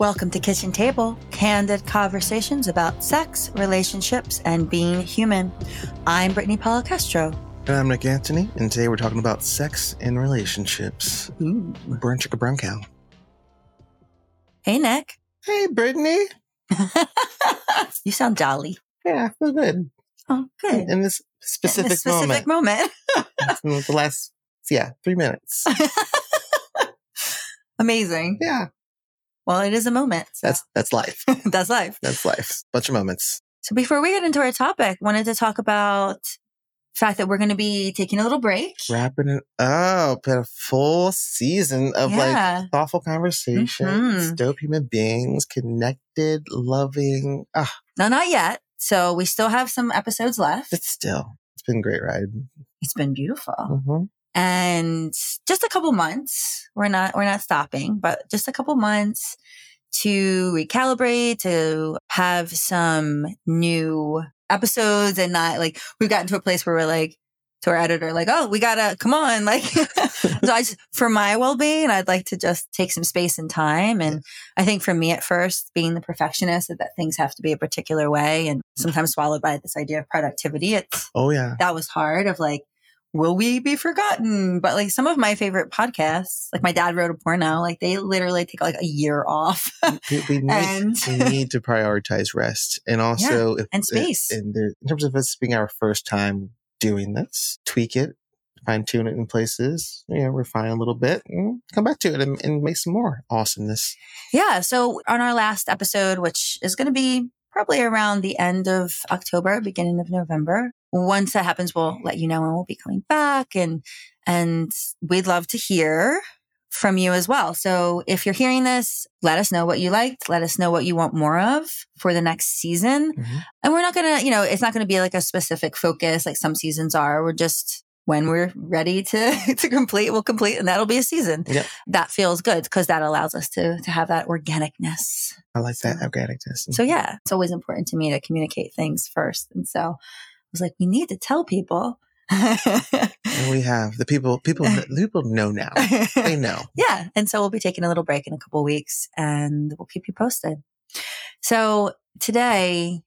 Welcome to Kitchen Table, candid conversations about sex, relationships, and being human. I'm Brittany Castro. And I'm Nick Antony, and today we're talking about sex and relationships. Ooh. Burn chicka brown cow. Hey, Nick. Hey, Brittany. you sound jolly. Yeah, I feel good. Oh, good. In this specific, In this specific moment. moment. the last, yeah, three minutes. Amazing. Yeah, Well, it is a moment. So that's that's life. that's life. That's life. Bunch of moments. So before we get into our topic, wanted to talk about the fact that we're going to be taking a little break. Wrapping it up a full season of Yeah. like thoughtful conversations, Mhm. dope human beings, connected, loving. Ah, No, not yet. So we still have some episodes left. it's still, it's been a great ride. It's been beautiful. hmm and just a couple months. We're not we're not stopping, but just a couple months to recalibrate, to have some new episodes and not like we've gotten to a place where we're like to our editor, like, oh, we gotta come on. Like so I just for my well being, I'd like to just take some space and time. And I think for me at first, being the perfectionist that, that things have to be a particular way and sometimes swallowed by this idea of productivity, it's Oh, yeah. that was hard of like, will we be forgotten? But like some of my favorite podcasts, like my dad wrote a porno, like they literally take like a year off We, we need, and we need to prioritize rest and also if, and eh, space. in, there, in terms of us being our first time doing this, tweak it, fine tune it in places, you know, refine a little bit, and come back to it and, and make some more awesomeness. yeah. So on our last episode, which is going to be probably around the end of October, beginning of November, once that happens, we'll let you know when we'll be coming back and, and we'd love to hear from you as well. So if you're hearing this, let us know what you liked. Let us know what you want more of for the next season. Mhm. And we're not going to, you know, it's not going to be like a specific focus like some seasons are. We're just, when we're ready to, to complete, we'll complete and that'll be a season. Yep. That feels good because that allows us to, to have that organicness. I like that organicness. So yeah, it's always important to me to communicate things first. And so was like, we need to tell people. And we have the people, people, people know now. They know. yeah. And so we'll be taking a little break in a couple weeks and we'll keep you posted. So today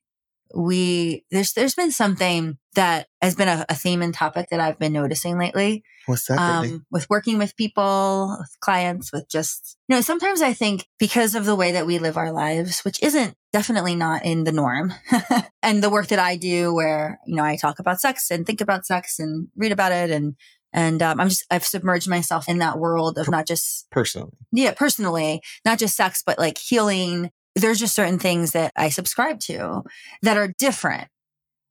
we, there's, there's been something that has been a, a theme and topic that I've been noticing lately. What's that? Um, with working with people, with clients, with just, you know, sometimes I think because of the way that we live our lives, which isn't definitely not in the norm and the work that I do where, you know, I talk about sex and think about sex and read about it and, and um, I'm just, I've submerged myself in that world of not just Personally. yeah, personally, not just sex, but like healing. There's just certain things that I subscribe to that are different.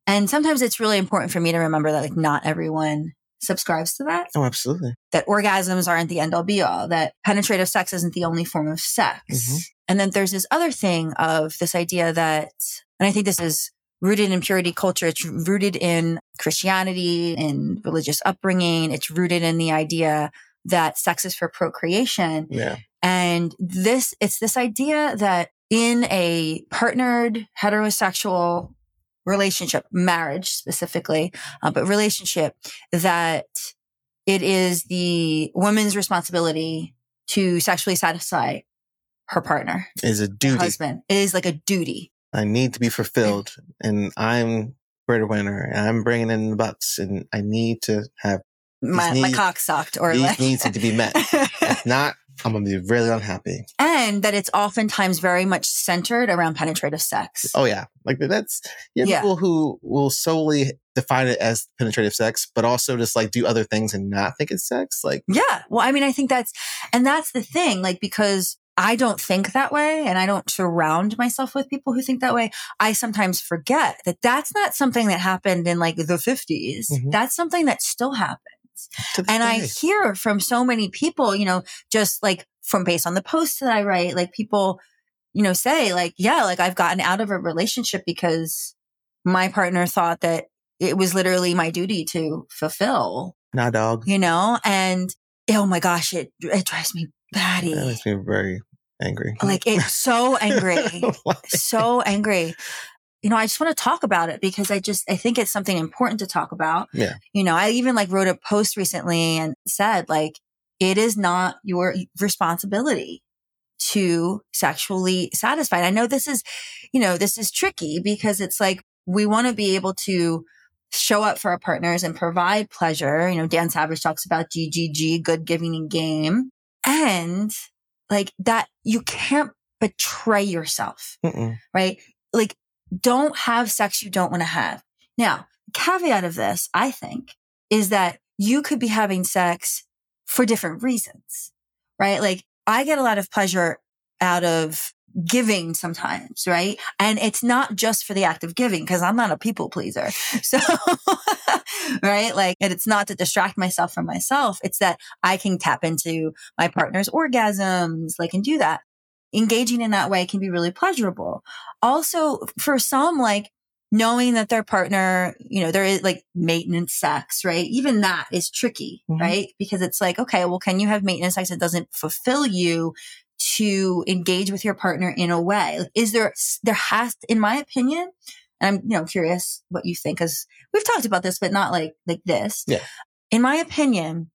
And sometimes it's really important for me to remember that like not everyone subscribes to that, Oh, absolutely. that orgasms aren't the end all be all, that penetrative sex isn't the only form of sex. Mhm. And then there's this other thing of this idea that, and I think this is rooted in purity culture. It's rooted in Christianity and religious upbringing. It's rooted in the idea that sex is for procreation. Yeah. And this, it's this idea that in a partnered heterosexual relationship, marriage specifically, uh, but relationship, that it is the woman's responsibility to sexually satisfy her partner, Is a her duty. husband. It is like a duty. I need to be fulfilled, and I'm breadwinner, and I'm bringing in the bucks, and I need to have My, These my cock sucked or these like, needs need to be met. If not, I'm gonna be really unhappy. and that it's oftentimes very much centered around penetrative sex. Oh yeah, like that's you have Yeah. people who will solely define it as penetrative sex, but also just like do other things and not think it's sex. Like Yeah. Well, I mean, I think that's, and that's the thing, like, because I don't think that way and I don't surround myself with people who think that way. I sometimes forget that that's not something that happened in like the 50s. Mhm. That's something that still happens. And I hear from so many people, you know, just like from based on the posts that I write, like people, you know, say like, yeah, like I've gotten out of a relationship because my partner thought that it was literally my duty to fulfill nah, dog. you know, and oh my gosh, it it drives me batty. That makes me very angry. Like it's so angry, Why? so angry. You know, I just want to talk about it because I just I think it's something important to talk about. Yeah. You know, I even like wrote a post recently and said like it is not your responsibility to sexually satisfied. I know this is, you know, this is tricky because it's like we want to be able to show up for our partners and provide pleasure. You know, Dan Savage talks about GGG, good giving and game. And like that, you can't betray yourself, Mm-mm. right? Like don't have sex you don't want to have. Now, caveat of this, I think, is that you could be having sex for different reasons, right? Like I get a lot of pleasure out of giving sometimes, right? And it's not just for the act of giving because I'm not a people pleaser. So, right? Like, and it's not to distract myself from myself. It's that I can tap into my partner's orgasms, like, and do that. Engaging in that way can be really pleasurable. Also, for some, like, knowing that their partner, you know, there is like maintenance sex, right? Even that is tricky, Mhm. right? Because it's like, okay, well, can you have maintenance sex that doesn't fulfill you to engage with your partner in a way? Is there, there has, in my opinion, and I'm, you know, curious what you think, because we've talked about this, but not like, like this. Yeah. In my opinion,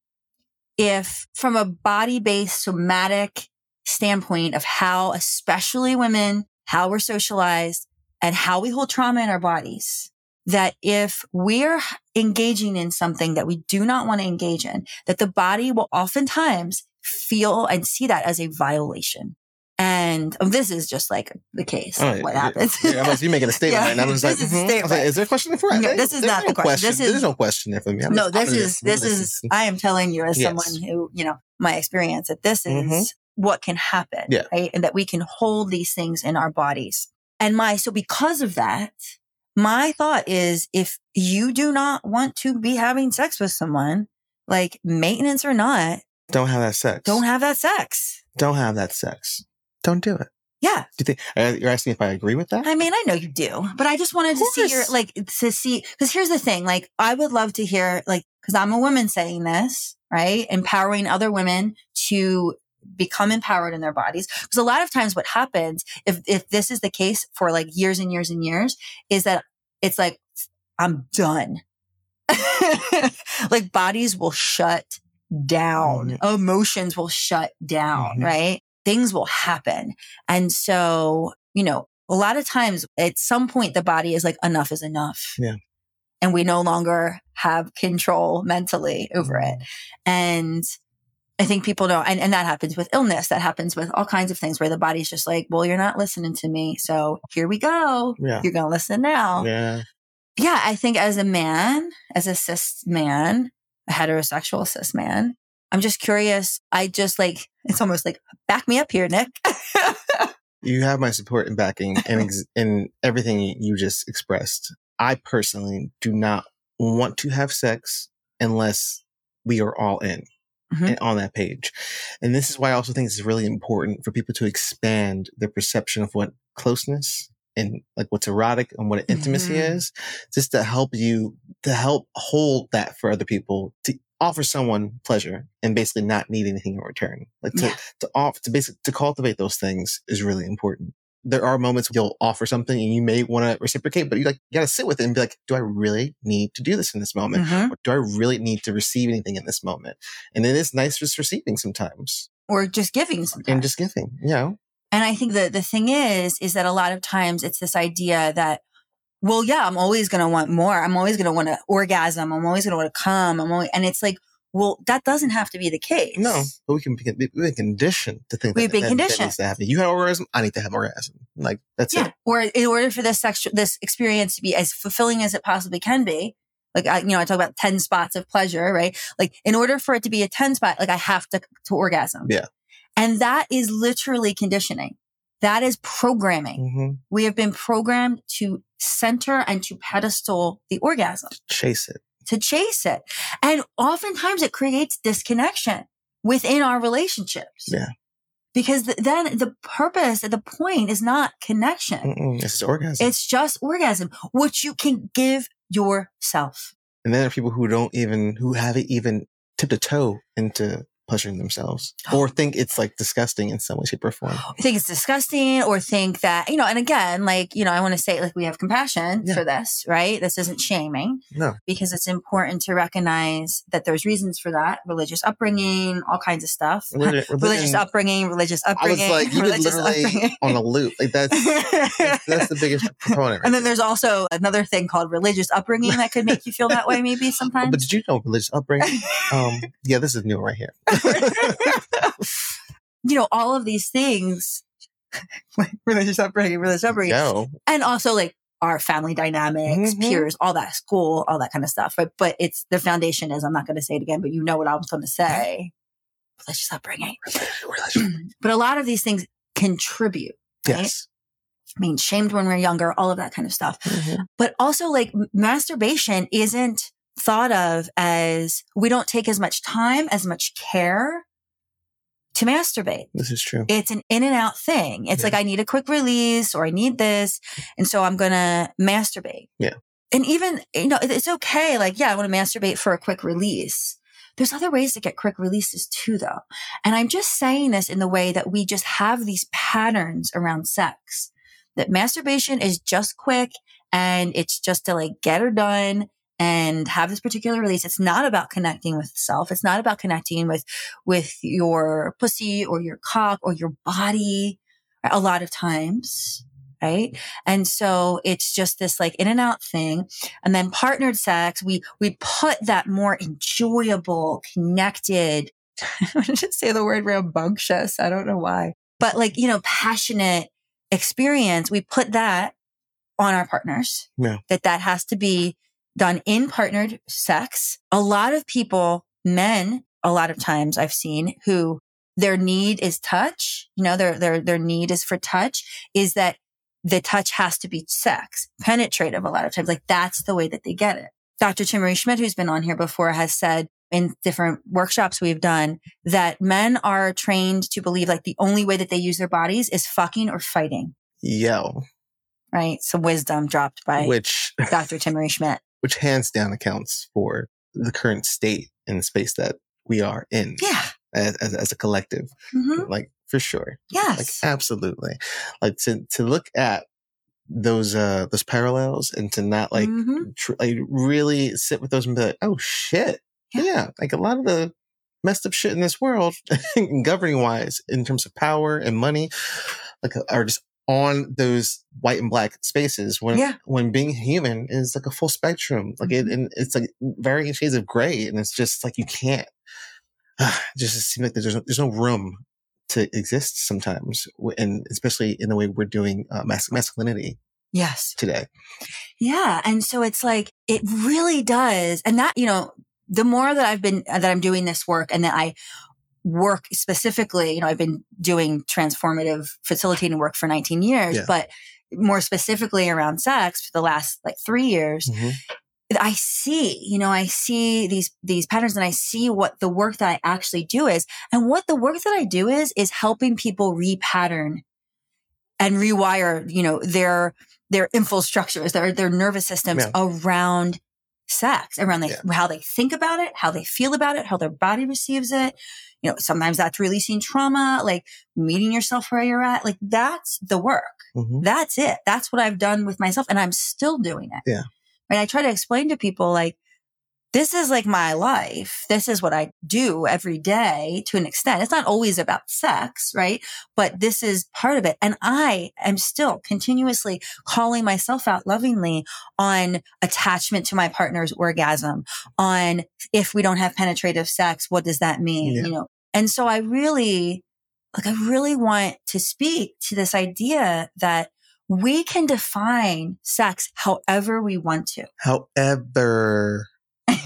if from a body based somatic standpoint of how, especially women, how we're socialized and how we hold trauma in our bodies, that if we're engaging in something that we do not want to engage in, that the body will oftentimes feel and see that as a violation. And this is just like the case. Oh, what yeah, happens. Yeah, I was, you making a statement, Yeah, right? and I was like, this is a mhm. I was like, is there a question for it? No, this is There's not no the question. This is- There's no question there for me. I'm no, this is, this is, I am telling you as Yes. someone who, you know, my experience that this is Mhm. What can happen. Yeah. Right. And that we can hold these things in our bodies. And my, so because of that, my thought is if you do not want to be having sex with someone, like maintenance or not, don't have that sex. don't have that sex. don't have that sex. Don't do it. Yeah. Do you think you're asking if I agree with that? I mean, I know you do, but I just wanted to see your, like, to see, because here's the thing, like, I would love to hear, like, because I'm a woman saying this, right? Empowering other women to become empowered in their bodies. Because a lot of times what happens, if, if this is the case for like years and years and years, is that it's like, I'm done. like bodies will shut down. Emotions will shut down, Mhm. right? Things will happen. And so, you know, a lot of times at some point the body is like, enough is enough. Yeah. And we no longer have control mentally over it. And I think people don't, and, and that happens with illness. That happens with all kinds of things where the body's just like, well, you're not listening to me. So here we go. Yeah. You're going to listen now. Yeah. Yeah. I think as a man, as a cis man, a heterosexual cis man, I'm just curious. I just like, it's almost like, back me up here, Nick. You have my support and backing and ex- in everything you just expressed. I personally do not want to have sex unless we are all in Mhm. on that page. And this is why I also think it's really important for people to expand their perception of what closeness and like what's erotic and what intimacy Mhm. is, just to help you to help hold that for other people to offer someone pleasure and basically not need anything in return. Like to, Yeah. to off to basically to cultivate those things is really important. There are moments you'll offer something and you may want to reciprocate, but you like you gotta sit with it and be like, do I really need to do this in this moment? Mhm. Or do I really need to receive anything in this moment? And it is nice just receiving sometimes Or just giving sometimes. and just giving, you know? And I think that the thing is, is that a lot of times it's this idea that, well, yeah, I'm always going to want more. I'm always going to want to orgasm. I'm always going to want to come. I'm always, and it's like, well, that doesn't have to be the case. No, but we can be, we've been conditioned to think We've that, been that, that conditioned. needs to happen. You have orgasm, I need to have orgasm. Like that's Yeah. it. Or in order for this sexual, this experience to be as fulfilling as it possibly can be, like, I, you know, I talk about 10 spots of pleasure, right? Like in order for it to be a 10 spot, like I have to, to orgasm. Yeah. And that is literally conditioning. That is programming. hmm We have been programmed to center and to pedestal the orgasm, Chase it. To chase it. And oftentimes it creates disconnection within our relationships. Yeah. Because th- then the purpose, the point is not connection. Mm-mm. It's just orgasm. It's just orgasm, which you can give yourself. and then there are people who don't even, who haven't even tipped a toe into pushing themselves or think it's like disgusting in some way, shape, or form. think it's disgusting or think that, you know, and again, like, you know, I want to say like we have compassion Yeah. for this, right? This isn't shaming No. because it's important to recognize that there's reasons for that religious upbringing, all kinds of stuff. Religion- religious upbringing, religious I was upbringing. like, you could literally upbringing. on a loop. Like that's that's, that's the biggest proponent. Right and then there. there's also another thing called religious upbringing that could make you feel that way maybe sometimes. But did you know religious upbringing? Um, yeah, this is new right here. you know, all of these things, like religious upbringing, religious upbringing, Go. and also like our family dynamics, Mhm. peers, all that, school, all that kind of stuff. But but it's the foundation is I'm not going to say it again, but you know what I was going to say. Religious upbringing. But a lot of these things contribute. Right? Yes. I mean, shamed when we're younger, all of that kind of stuff. Mhm. But also, like masturbation isn't thought of as we don't take as much time, as much care to masturbate. This is true. It's an in and out thing. It's Yeah. like, I need a quick release or I need this. And so I'm going to masturbate. Yeah. And even, you know, it's okay. Like, yeah, I want to masturbate for a quick release. There's other ways to get quick releases too, though. And I'm just saying this in the way that we just have these patterns around sex that masturbation is just quick and it's just to like get her done and have this particular release. It's not about connecting with self. It's not about connecting with, with your pussy or your cock or your body a lot of times. Right. And so it's just this like in and out thing. And then partnered sex, we, we put that more enjoyable, connected, I want to just say the word rambunctious. I don't know why, but like, you know, passionate experience. We put that on our partners. Yeah. That that has to be done in partnered sex. A lot of people, men, a lot of times I've seen who their need is touch, you know, their, their, their need is for touch is that the touch has to be sex, penetrative a lot of times. Like that's the way that they get it. Dr. Timaree Schmit, who's been on here before, has said in different workshops we've done that men are trained to believe like the only way that they use their bodies is fucking or fighting, Yo, right? Some wisdom dropped by which Dr. Timaree Schmit. Which hands down accounts for the current state and the space that we are in Yeah. as, as, as a collective. hmm Like for sure. Yes. Like absolutely. Like to to look at those uh those parallels and to not like Mhm. tr- like really sit with those and be like, oh shit, Yeah. yeah. Like a lot of the messed up shit in this world, governing wise, in terms of power and money, like are just on those white and black spaces when Yeah. when being human is like a full spectrum like it Mhm. and it's like varying shades of gray and it's just like you can't it just seems like there's no, there's no room to exist sometimes and especially in the way we're doing uh, mas- masculinity Yes. today Yeah. And so it's like, it really does. And that, you know, the more that I've been, that I'm doing this work and that I work specifically, you know, I've been doing transformative facilitating work for 19 years, Yeah. but more specifically around sex for the last like three years, mm-hmm. I see, you know, I see these, these patterns and I see what the work that I actually do is. And what the work that I do is, is helping people repattern and rewire, you know, their, their infrastructures, their, their nervous systems Yeah. around sex, around they, Yeah. how they think about it, how they feel about it, how their body receives it. You know, sometimes that's releasing trauma, like meeting yourself where you're at. Like that's the work. Mhm. That's it. That's what I've done with myself and I'm still doing it. Yeah. Right. I try to explain to people like, this is like my life. This is what I do every day to an extent. It's not always about sex, right? But this is part of it. And I am still continuously calling myself out lovingly on attachment to my partner's orgasm, on if we don't have penetrative sex, what does that mean? Yeah. You know, and so I really, like, I really want to speak to this idea that we can define sex however we want to. however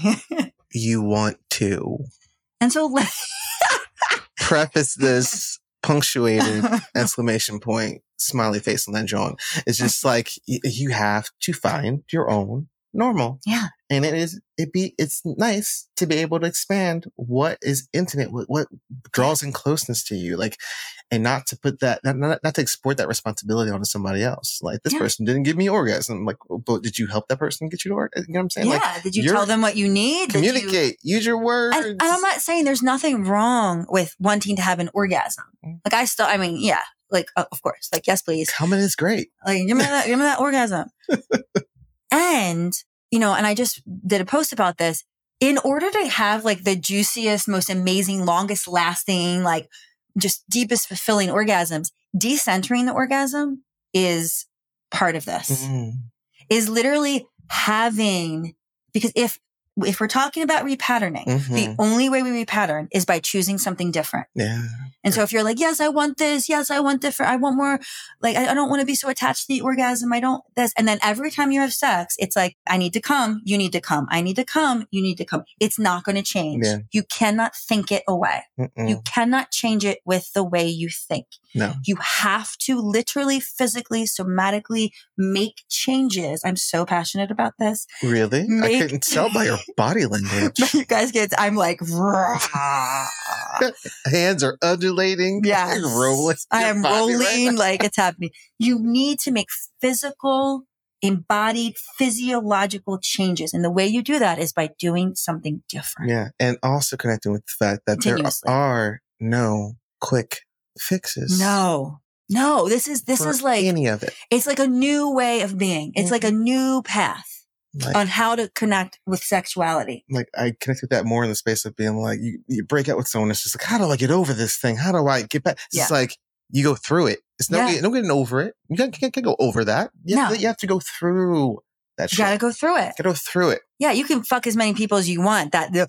you want to and so, like, preface this punctuated exclamation point smiley face and then John. It's just like y- you have to find your own normal. Yeah. And it is, it be, it's nice to be able to expand what is intimate, what, what draws in closeness to you. Like, and not to put that, not, not, not to export that responsibility onto somebody else. Like this Yeah. person didn't give me orgasm. Like, but did you help that person get you to orgasm? You know what I'm saying? Yeah. Like, Did you tell them what you need? Did you- communicate, use your words. and, and I'm not saying there's nothing wrong with wanting to have an orgasm. Mm. Like I still, I mean, yeah, like uh, of course, like yes, please. Coming is great. Like give me that, give me that orgasm. and you know, and I just did a post about this. In order to have like the juiciest, most amazing, longest lasting, like just deepest fulfilling orgasms, decentering the orgasm is part of this. Mm. Is literally having because if if we're talking about repatterning, the Mhm. only way we repattern is by choosing something different. Yeah. And so if you're like, yes, I want this. Yes, I want different. I want more. Like, I, I don't want to be so attached to the orgasm. I don't this. And then every time you have sex, it's like, I need to come. You need to come. I need to come. You need to come. It's not going to change. Yeah. You cannot think it away. Mm-mm. You cannot change it with the way you think. No. You have to literally, physically, somatically make changes. I'm so passionate about this. Really? I Make- couldn't tell by your body language. you guys get, I'm like, Hands are undulating. Yes. rolling. I am body right rolling like it's happening. You need to make physical, embodied, physiological changes. And the way you do that is by doing something different. Yeah. And also connecting with the fact that there are no quick fixes. No, no, this is, this is like, any of it. it's like a new way of being. It's like a mm-hmm. new path Like, on how to connect with sexuality. like I connect with that more in the space of being like, you, you break out with someone. It's just like, how do I get over this thing? How do I get back? It's just like, you go through it. It's no, Yeah. no getting over it. You can't, can't, can't go over that. You, No. you have to go through that You shit. gotta go through it. Gotta go through it. Yeah, you can fuck as many people as you want. That the,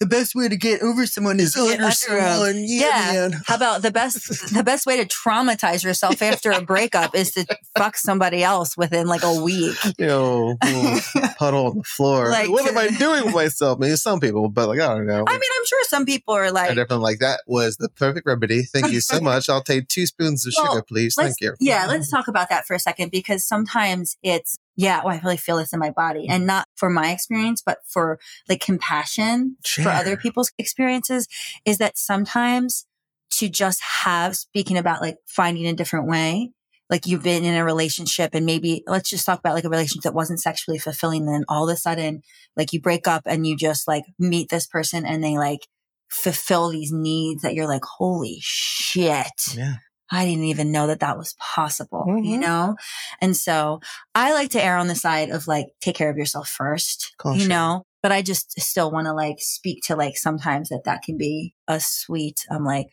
the best way to get over someone is get under someone. Yeah. man. How about the best the best way to traumatize yourself after a breakup is to fuck somebody else within like a week. You know, mm, puddle on the floor. Like- what am I doing with myself? Maybe some people, but like, I don't know. I mean, I'm sure some people are like, definitely like that was the perfect remedy. Thank you so much. I'll take two spoons of Well, sugar, please. Thank you. yeah, let's talk about that for a second because sometimes it's yeah, well, I really feel this in my body and not for my experience, but for like compassion Sure. for other people's experiences is that sometimes to just have speaking about like finding a different way, like you've been in a relationship and maybe let's just talk about like a relationship that wasn't sexually fulfilling. And then all of a sudden, like you break up and you just like meet this person and they like fulfill these needs that you're like, holy shit. Yeah. I didn't even know that that was possible, you Mhm. know? And so I like to err on the side of like, take care of yourself first, Caution. you know? But I just still want to like speak to like sometimes that that can be a sweet, I'm like,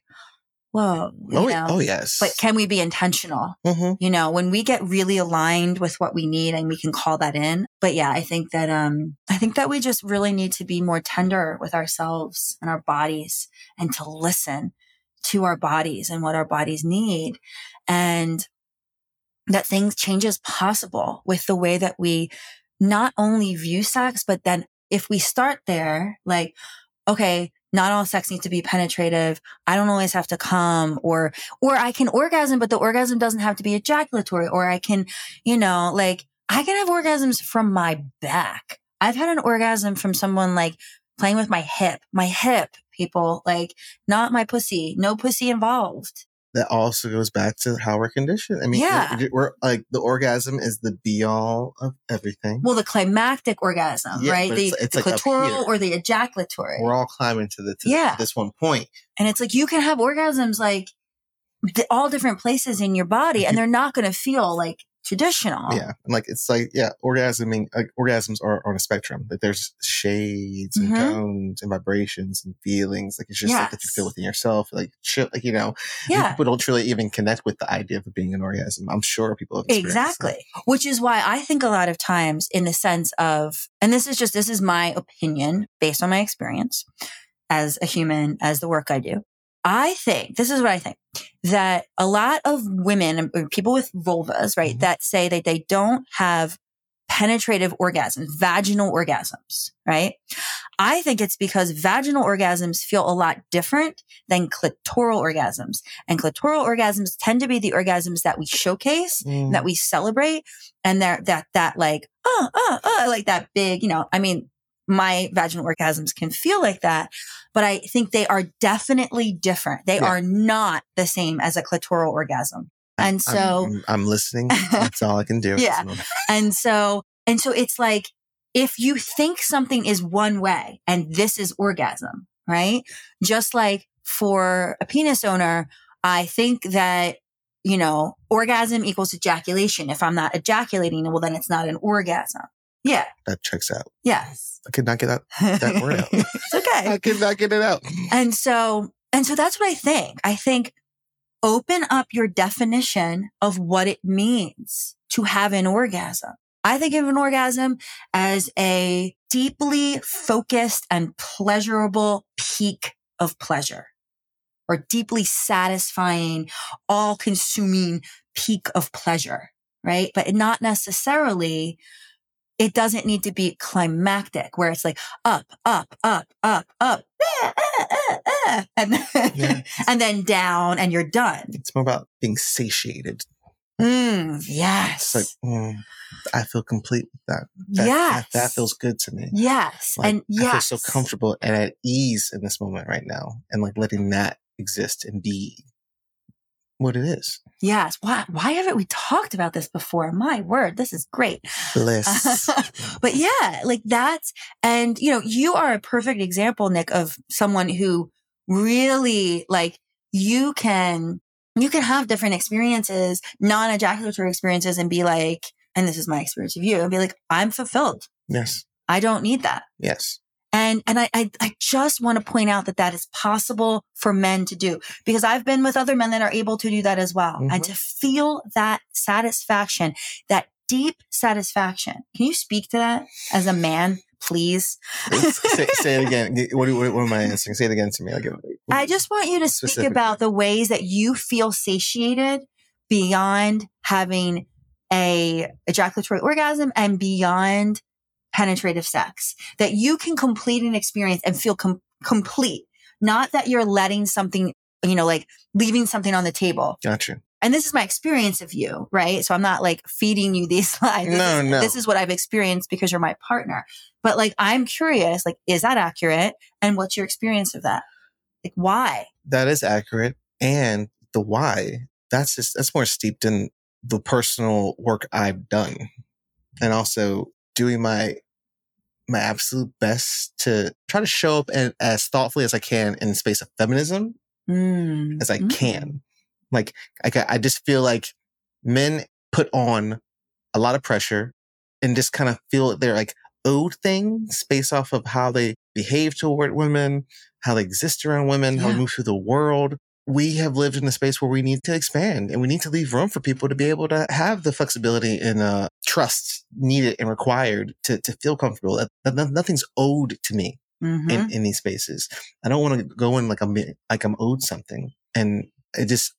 whoa, you Oh, know? oh yes. But can we be intentional? hmm You know, when we get really aligned with what we need and we can call that in. But yeah, I think that, um, I think that we just really need to be more tender with ourselves and our bodies and to listen to our bodies and what our bodies need. And that things change is possible with the way that we not only view sex, but then if we start there, like, okay, not all sex needs to be penetrative. I don't always have to come or, or I can orgasm, but the orgasm doesn't have to be ejaculatory or I can, you know, like I can have orgasms from my back. I've had an orgasm from someone like playing with my hip, my hip people, like not my pussy, no pussy involved. That also goes back to how we're conditioned. I mean, Yeah. we're, we're like the orgasm is the be all of everything. Well, the climactic orgasm, Yeah, right? The, it's- it's the like clitoral or the ejaculatory. We're all climbing to the to Yeah. this one point. And it's like you can have orgasms like all different places in your body and they're not going to feel like traditional. Yeah, and like it's like yeah, orgasming like orgasms are on a spectrum. Like there's shades and Mhm. tones and vibrations and feelings. Like it's just like that you feel within yourself. Like shit, like you know, Yeah. people don't truly even connect with the idea of being an orgasm. I'm sure people have experienced that. Exactly. Which is why I think a lot of times in the sense of, and this is just, this is my opinion based on my experience as a human, as the work I do. I think, this is what I think, that a lot of women and people with vulvas, right, Mhm. that say that they don't have penetrative orgasms, vaginal orgasms, right? I think it's because vaginal orgasms feel a lot different than clitoral orgasms. And clitoral orgasms tend to be the orgasms that we showcase, Mm. that we celebrate. And they're that, that like, uh, uh, uh, like that big, you know, I mean, my vaginal orgasms can feel like that, but I think they are definitely different. They Yeah. are not the same as a clitoral orgasm. And so, I'm, I'm listening. That's all I can do. Yeah. and so, and so it's like, if you think something is one way and this is orgasm, right? Just like for a penis owner, I think that, you know, orgasm equals ejaculation. If I'm not ejaculating, well, then it's not an orgasm. Yeah. That checks out. Yes. I could not get that. That word out. it's okay. I could not get it out. And so, and so that's what I think. I think open up your definition of what it means to have an orgasm. I think of an orgasm as a deeply focused and pleasurable peak of pleasure or deeply satisfying, all consuming peak of pleasure, right? But not necessarily it doesn't need to be climactic where it's like up, up, up, up, up, ah, ah, ah, ah, and then, Yeah. and then down and you're done. It's more about being satiated. Mm, It's like, mm, I feel complete with that. That, yes. that, that feels good to me. yes. Like, and yes. I feel so comfortable and at ease in this moment right now. And like letting that exist and be what it is. Yes. Why, why haven't we talked about this before? My word, this is great. Bliss. but yeah, like that's, and you know, you are a perfect example, Nick, of someone who really like you can, you can have different experiences, non-ejaculatory experiences and be like, and this is my experience of you and be like, I'm fulfilled. yes. I don't need that. Yes. And, and I, I, I just want to point out that that is possible for men to do because I've been with other men that are able to do that as well. And Mhm. to feel that satisfaction, that deep satisfaction. Can you speak to that as a man, please? say, say it again. What, what, what am I answering? Say it again to me. Like, I just want you to speak about the ways that you feel satiated beyond having a ejaculatory orgasm and beyond penetrative sex that you can complete an experience and feel com- complete not that you're letting something you know like leaving something on the table Gotcha. and this is my experience of you right so i'm not like feeding you these lies. No, is, no. this is what i've experienced because you're my partner but like i'm curious like is that accurate and what's your experience of that like why That is accurate. And the why, that's just, that's more steeped in the personal work I've done. And also doing my, my absolute best to try to show up and as thoughtfully as I can in the space of feminism Mm. as I Mm. can. Like, I, I just feel like men put on a lot of pressure and just kind of feel they're like owed things based off of how they behave toward women, how they exist around women, how they move through the world. We have lived in a space where we need to expand and we need to leave room for people to be able to have the flexibility and uh, trust needed and required to, to feel comfortable. Nothing's owed to me Mhm. in, in these spaces. I don't want to go in like I'm like I'm owed something, and it just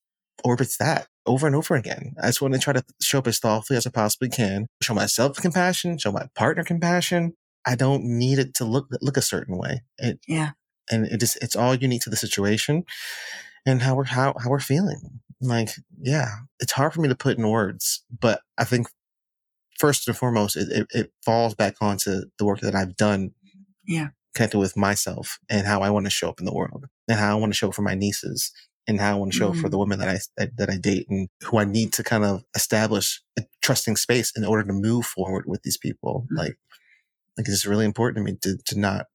orbits that over and over again. I just want to try to show up as thoughtfully as I possibly can, show myself compassion, show my partner compassion. I don't need it to look look a certain way. It, Yeah. and it just it's all unique to the situation and how we're how how we're feeling. Like, yeah, it's hard for me to put in words, but I think first and foremost, it, it, it falls back onto the work that I've done Yeah. connected with myself and how I want to show up in the world and how I want to show up for my nieces and how I want to show up for Mm. the women that I, that, that I date and who I need to kind of establish a trusting space in order to move forward with these people. Mm. Like, like it's really important to me to, to not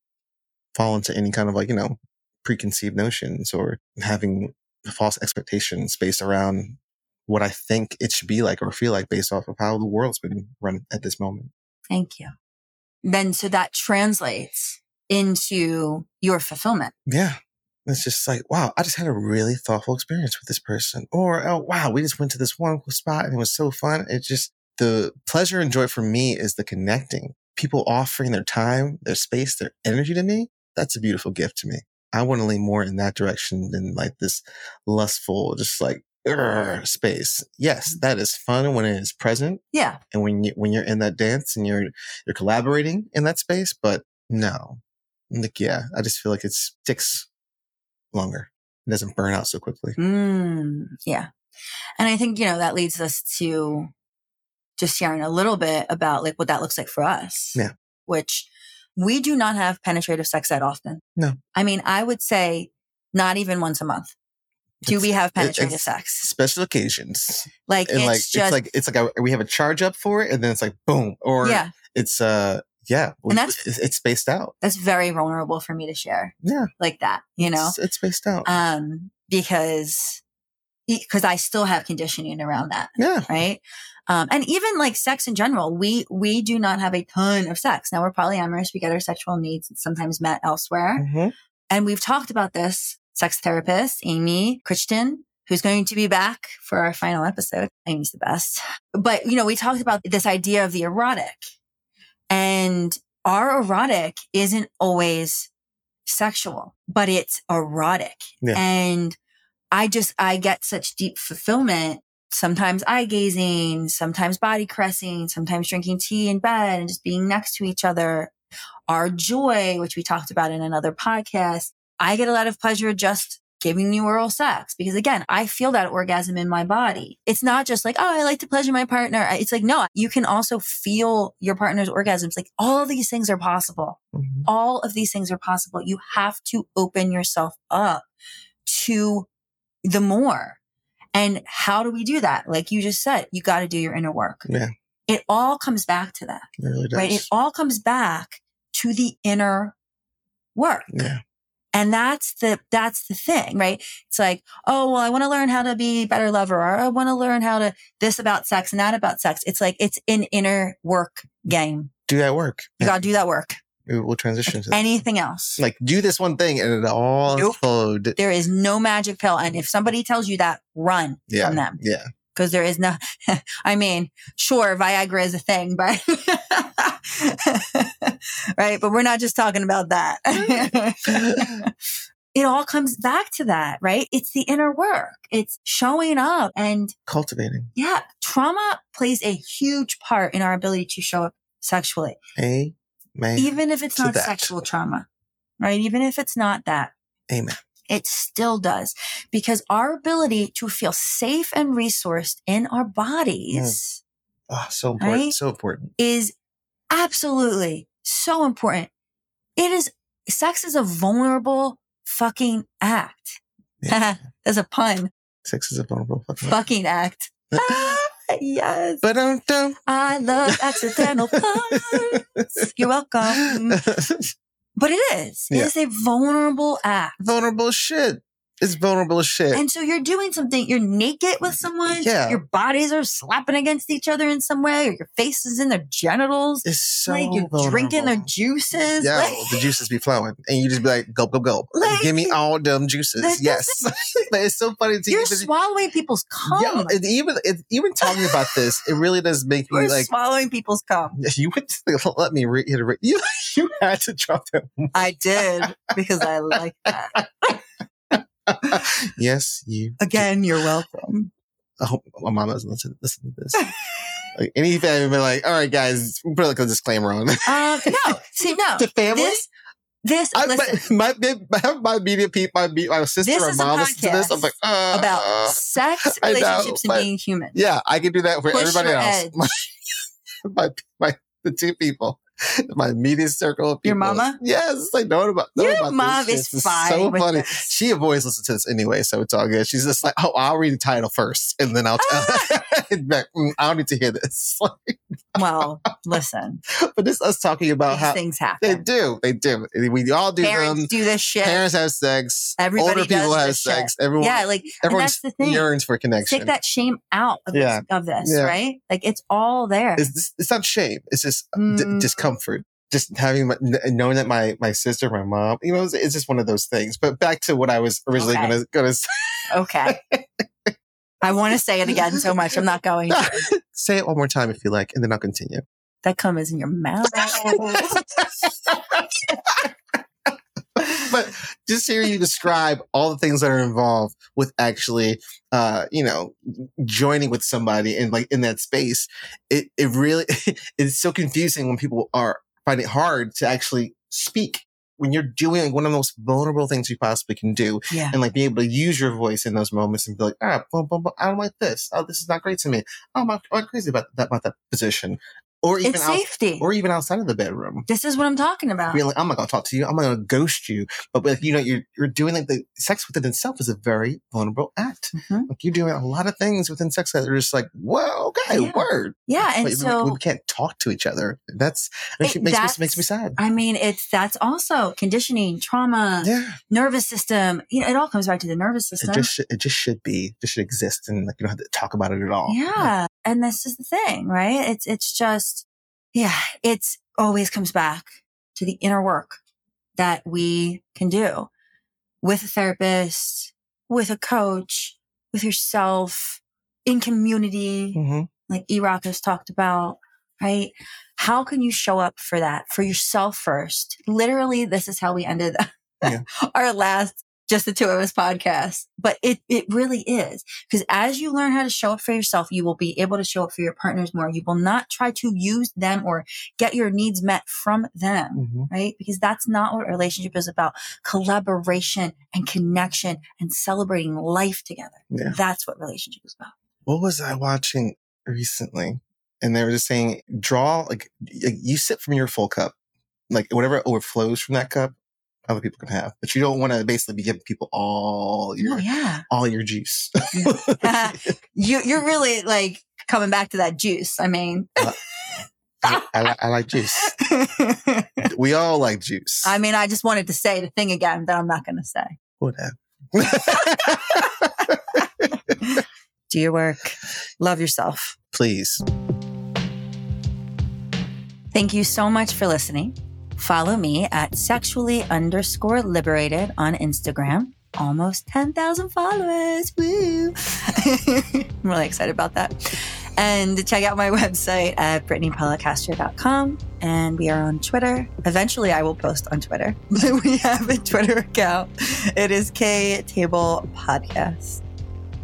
fall into any kind of like, you know, preconceived notions or having false expectations based around what I think it should be like or feel like based off of how the world's been run at this moment. Thank you. Then so that translates into your fulfillment. Yeah. It's just like, wow, I just had a really thoughtful experience with this person. Or, oh, wow, we just went to this one cool spot and it was so fun. It just, the pleasure and joy for me is the connecting. People offering their time, their space, their energy to me. That's a beautiful gift to me. I want to lean more in that direction than like this lustful, just like, "Urgh," space. Yes, that is fun when it is present Yeah. and when you when you're in that dance and you're you're collaborating in that space but no Like, yeah, I just feel like it sticks longer. It doesn't burn out so quickly. Mm, yeah. And I think, you know, that leads us to just sharing a little bit about like what that looks like for us. Yeah. Which we do not have penetrative sex that often. No. I mean, I would say not even once a month. Do It's- we have penetrative sex? Special occasions. Like And it's like, just it's like, it's like a, we have a charge up for it and then it's like, boom. Or yeah, it's, uh, yeah, And that's- it's, it's spaced out. that's very vulnerable for me to share Yeah. like that, you know? It's, it's spaced out. Um, because because I still have conditioning around that. yeah. right? Um, and even like sex in general, we we do not have a ton of sex. Now we're polyamorous; we get our sexual needs sometimes met elsewhere, Mhm. and we've talked about this. Sex therapist Amy Crichton, who's going to be back for our final episode. Amy's the best, but you know, we talked about this idea of the erotic, and our erotic isn't always sexual, but it's erotic, Yeah. and I just I get such deep fulfillment sometimes eye gazing, sometimes body caressing, sometimes drinking tea in bed and just being next to each other. Our joy, which we talked about in another podcast, I get a lot of pleasure just giving you oral sex because again, I feel that orgasm in my body. It's not just like, oh, I like to pleasure my partner. It's like, no, you can also feel your partner's orgasms. Like all of these things are possible Mhm. all of these things are possible. You have to open yourself up to the more. And how do we do that? Like you just said, you got to do your inner work. Yeah. It all comes back to that, It really does. right? It all comes back to the inner work. yeah. And that's the, that's the thing, right? It's like, oh, well, I want to learn how to be a better lover or I want to learn how to this about sex and that about sex. It's like, it's an inner work game. Do that work. You got to do that work. Maybe we'll transition to that. Anything else. Like, do this one thing and it all Nope. flowed. There is no magic pill. And if somebody tells you that, run Yeah. from them Yeah. because there is no, I mean, sure, Viagra is a thing, but, right. But we're not just talking about that. it all comes back to that, right? It's the inner work. It's showing up and Cultivating. yeah, trauma plays a huge part in our ability to show up sexually, Even if it's not that. sexual trauma, right? Even if it's not that. Amen. It still does because our ability to feel safe and resourced in our bodies Oh, so important. Right? So important. is absolutely so important. It is sex is a vulnerable fucking act. Yeah. There's a pun. Sex is a vulnerable fucking. Fucking act. Ah, yes. But um. I love accidental puns. You're welcome. But it is. It Yeah. is a vulnerable act. vulnerable shit. It's vulnerable as shit. And so you're doing something, you're naked with someone, Yeah. your bodies are slapping against each other in some way, or your face is in their genitals, it's so like you're drinking their juices. Yeah, like- the juices be flowing, and you just be like, "Gulp, gulp, gulp! Like- Give me all them juices." That yes, but it's so funny to you're even, swallowing people's cum. yeah, and even it, even talking about this, it really does make me like. swallowing people's cum. You to let me it. You you had to drop that. I did because I like that. yes, you. Again, you're welcome. I hope my mom doesn't listen, listen to this. like any family, be like, "All right, guys, we put like a disclaimer on." Um, no, see, no. the family. This, this, I, listen, my, my, my, media people, my, my sister, This my mom listens to this. I'm like, uh, about sex, I know, relationships, and being human. Yeah, I can do that for Push everybody else. My, my, my, the two people, my immediate circle of people. Your mama? Yes, they know about. Know Your about mom this is fine So funny. this. She avoids listening to this anyway, so it's all good. She's just like, oh, I'll read the title first, and then I'll tell. Mm, I don't need to hear this. Well, listen, but this us talking about these how things happen. they do. They do. We all do Parents them. do this shit. Parents have sex. Everybody older people have shit. sex. Everyone. yeah, like everyone that's the thing. yearns for connection. Take that shame out of Yeah. this, of this Yeah. right? Like it's all there. it's, it's not shame. It's just d- Mm. discomfort. Just having my, knowing that my my sister, my mom, you know, it's, it's just one of those things. But back to what I was originally Okay. gonna gonna say. okay. I want to say it again so much. I'm not going to. say it one more time if you like, and then I'll continue. That cum is in your mouth. but just hearing you describe all the things that are involved with actually, uh, you know, joining with somebody and like in that space, it, it really, it's so confusing when people are find it hard to actually speak when you're doing like one of the most vulnerable things you possibly can do Yeah. and like be able to use your voice in those moments and be like, ah, boom, boom, boom, I don't like this. Oh, this is not great to me. Oh, I'm, I'm crazy about that, about that position. Or even, It's out, safety. or even outside of the bedroom. this is what I'm talking about. Being like, I'm not going to talk to you. I'm going to ghost you. But like, you know, you're, you're doing like the sex within itself is a very vulnerable act. Mhm. Like you're doing a lot of things within sex that are just like, whoa, okay, Yeah. word. Yeah. And But we- so we, can't talk to each other. That's makes, It- me, makes, me, makes me sad. I mean, it's that's also conditioning, trauma, yeah, nervous system. You know, it all comes back to the nervous it system. just should, it just should be, just should exist, and like you don't have to talk about it at all. yeah. And this is the thing, right? It's it's just yeah, it's always comes back to the inner work that we can do with a therapist, with a coach, with yourself, in community, hmm like E-Rock has talked about, right? How can you show up for that for yourself first? Literally, this is how we ended Yeah. our last just the two of us podcast. But it it really is because as you learn how to show up for yourself, you will be able to show up for your partners more. You will not try to use them or get your needs met from them. hmm Right? Because that's not what a relationship is about. Collaboration and connection and celebrating life together. Yeah. That's what relationship is about. What was I watching recently? And they were just saying, draw like y- you sip from your full cup, like whatever overflows from that cup, other people can have. But you don't want to basically be giving people all your Oh, yeah. all your juice. you, you're really like coming back to that juice. I mean, I, I, I like juice. We all like juice. I mean, I just wanted to say the thing again that I'm not going to say. whatever. Do your work. Love yourself. Please. Thank you so much for listening. Follow me at sexually underscore liberated on Instagram. Almost 10,000 followers. Woo. I'm really excited about that. And check out my website at BrittanyPolicastro.com. And we are on Twitter. Eventually, I will post on Twitter. we have a Twitter account. It is K Table Podcast.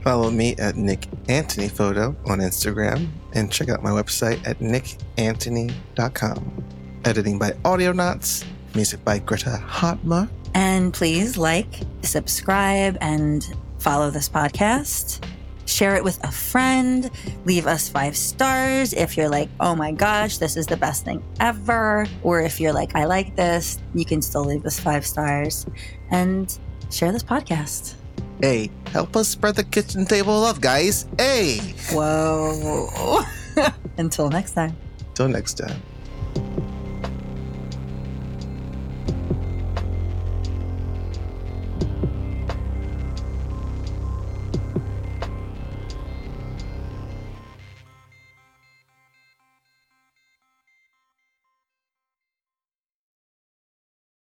Follow me at Nick Antony Photo on Instagram and check out my website at nickantony.com. Editing by Audionauts, music by Greta Hotmer. And please like, subscribe, and follow this podcast. Share it with a friend. Leave us five stars if you're like, oh my gosh, this is the best thing ever. Or if you're like, I like this, you can still leave us five stars and share this podcast. Hey, help us spread the kitchen table love, guys. Hey! Whoa. Until next time. Till next time.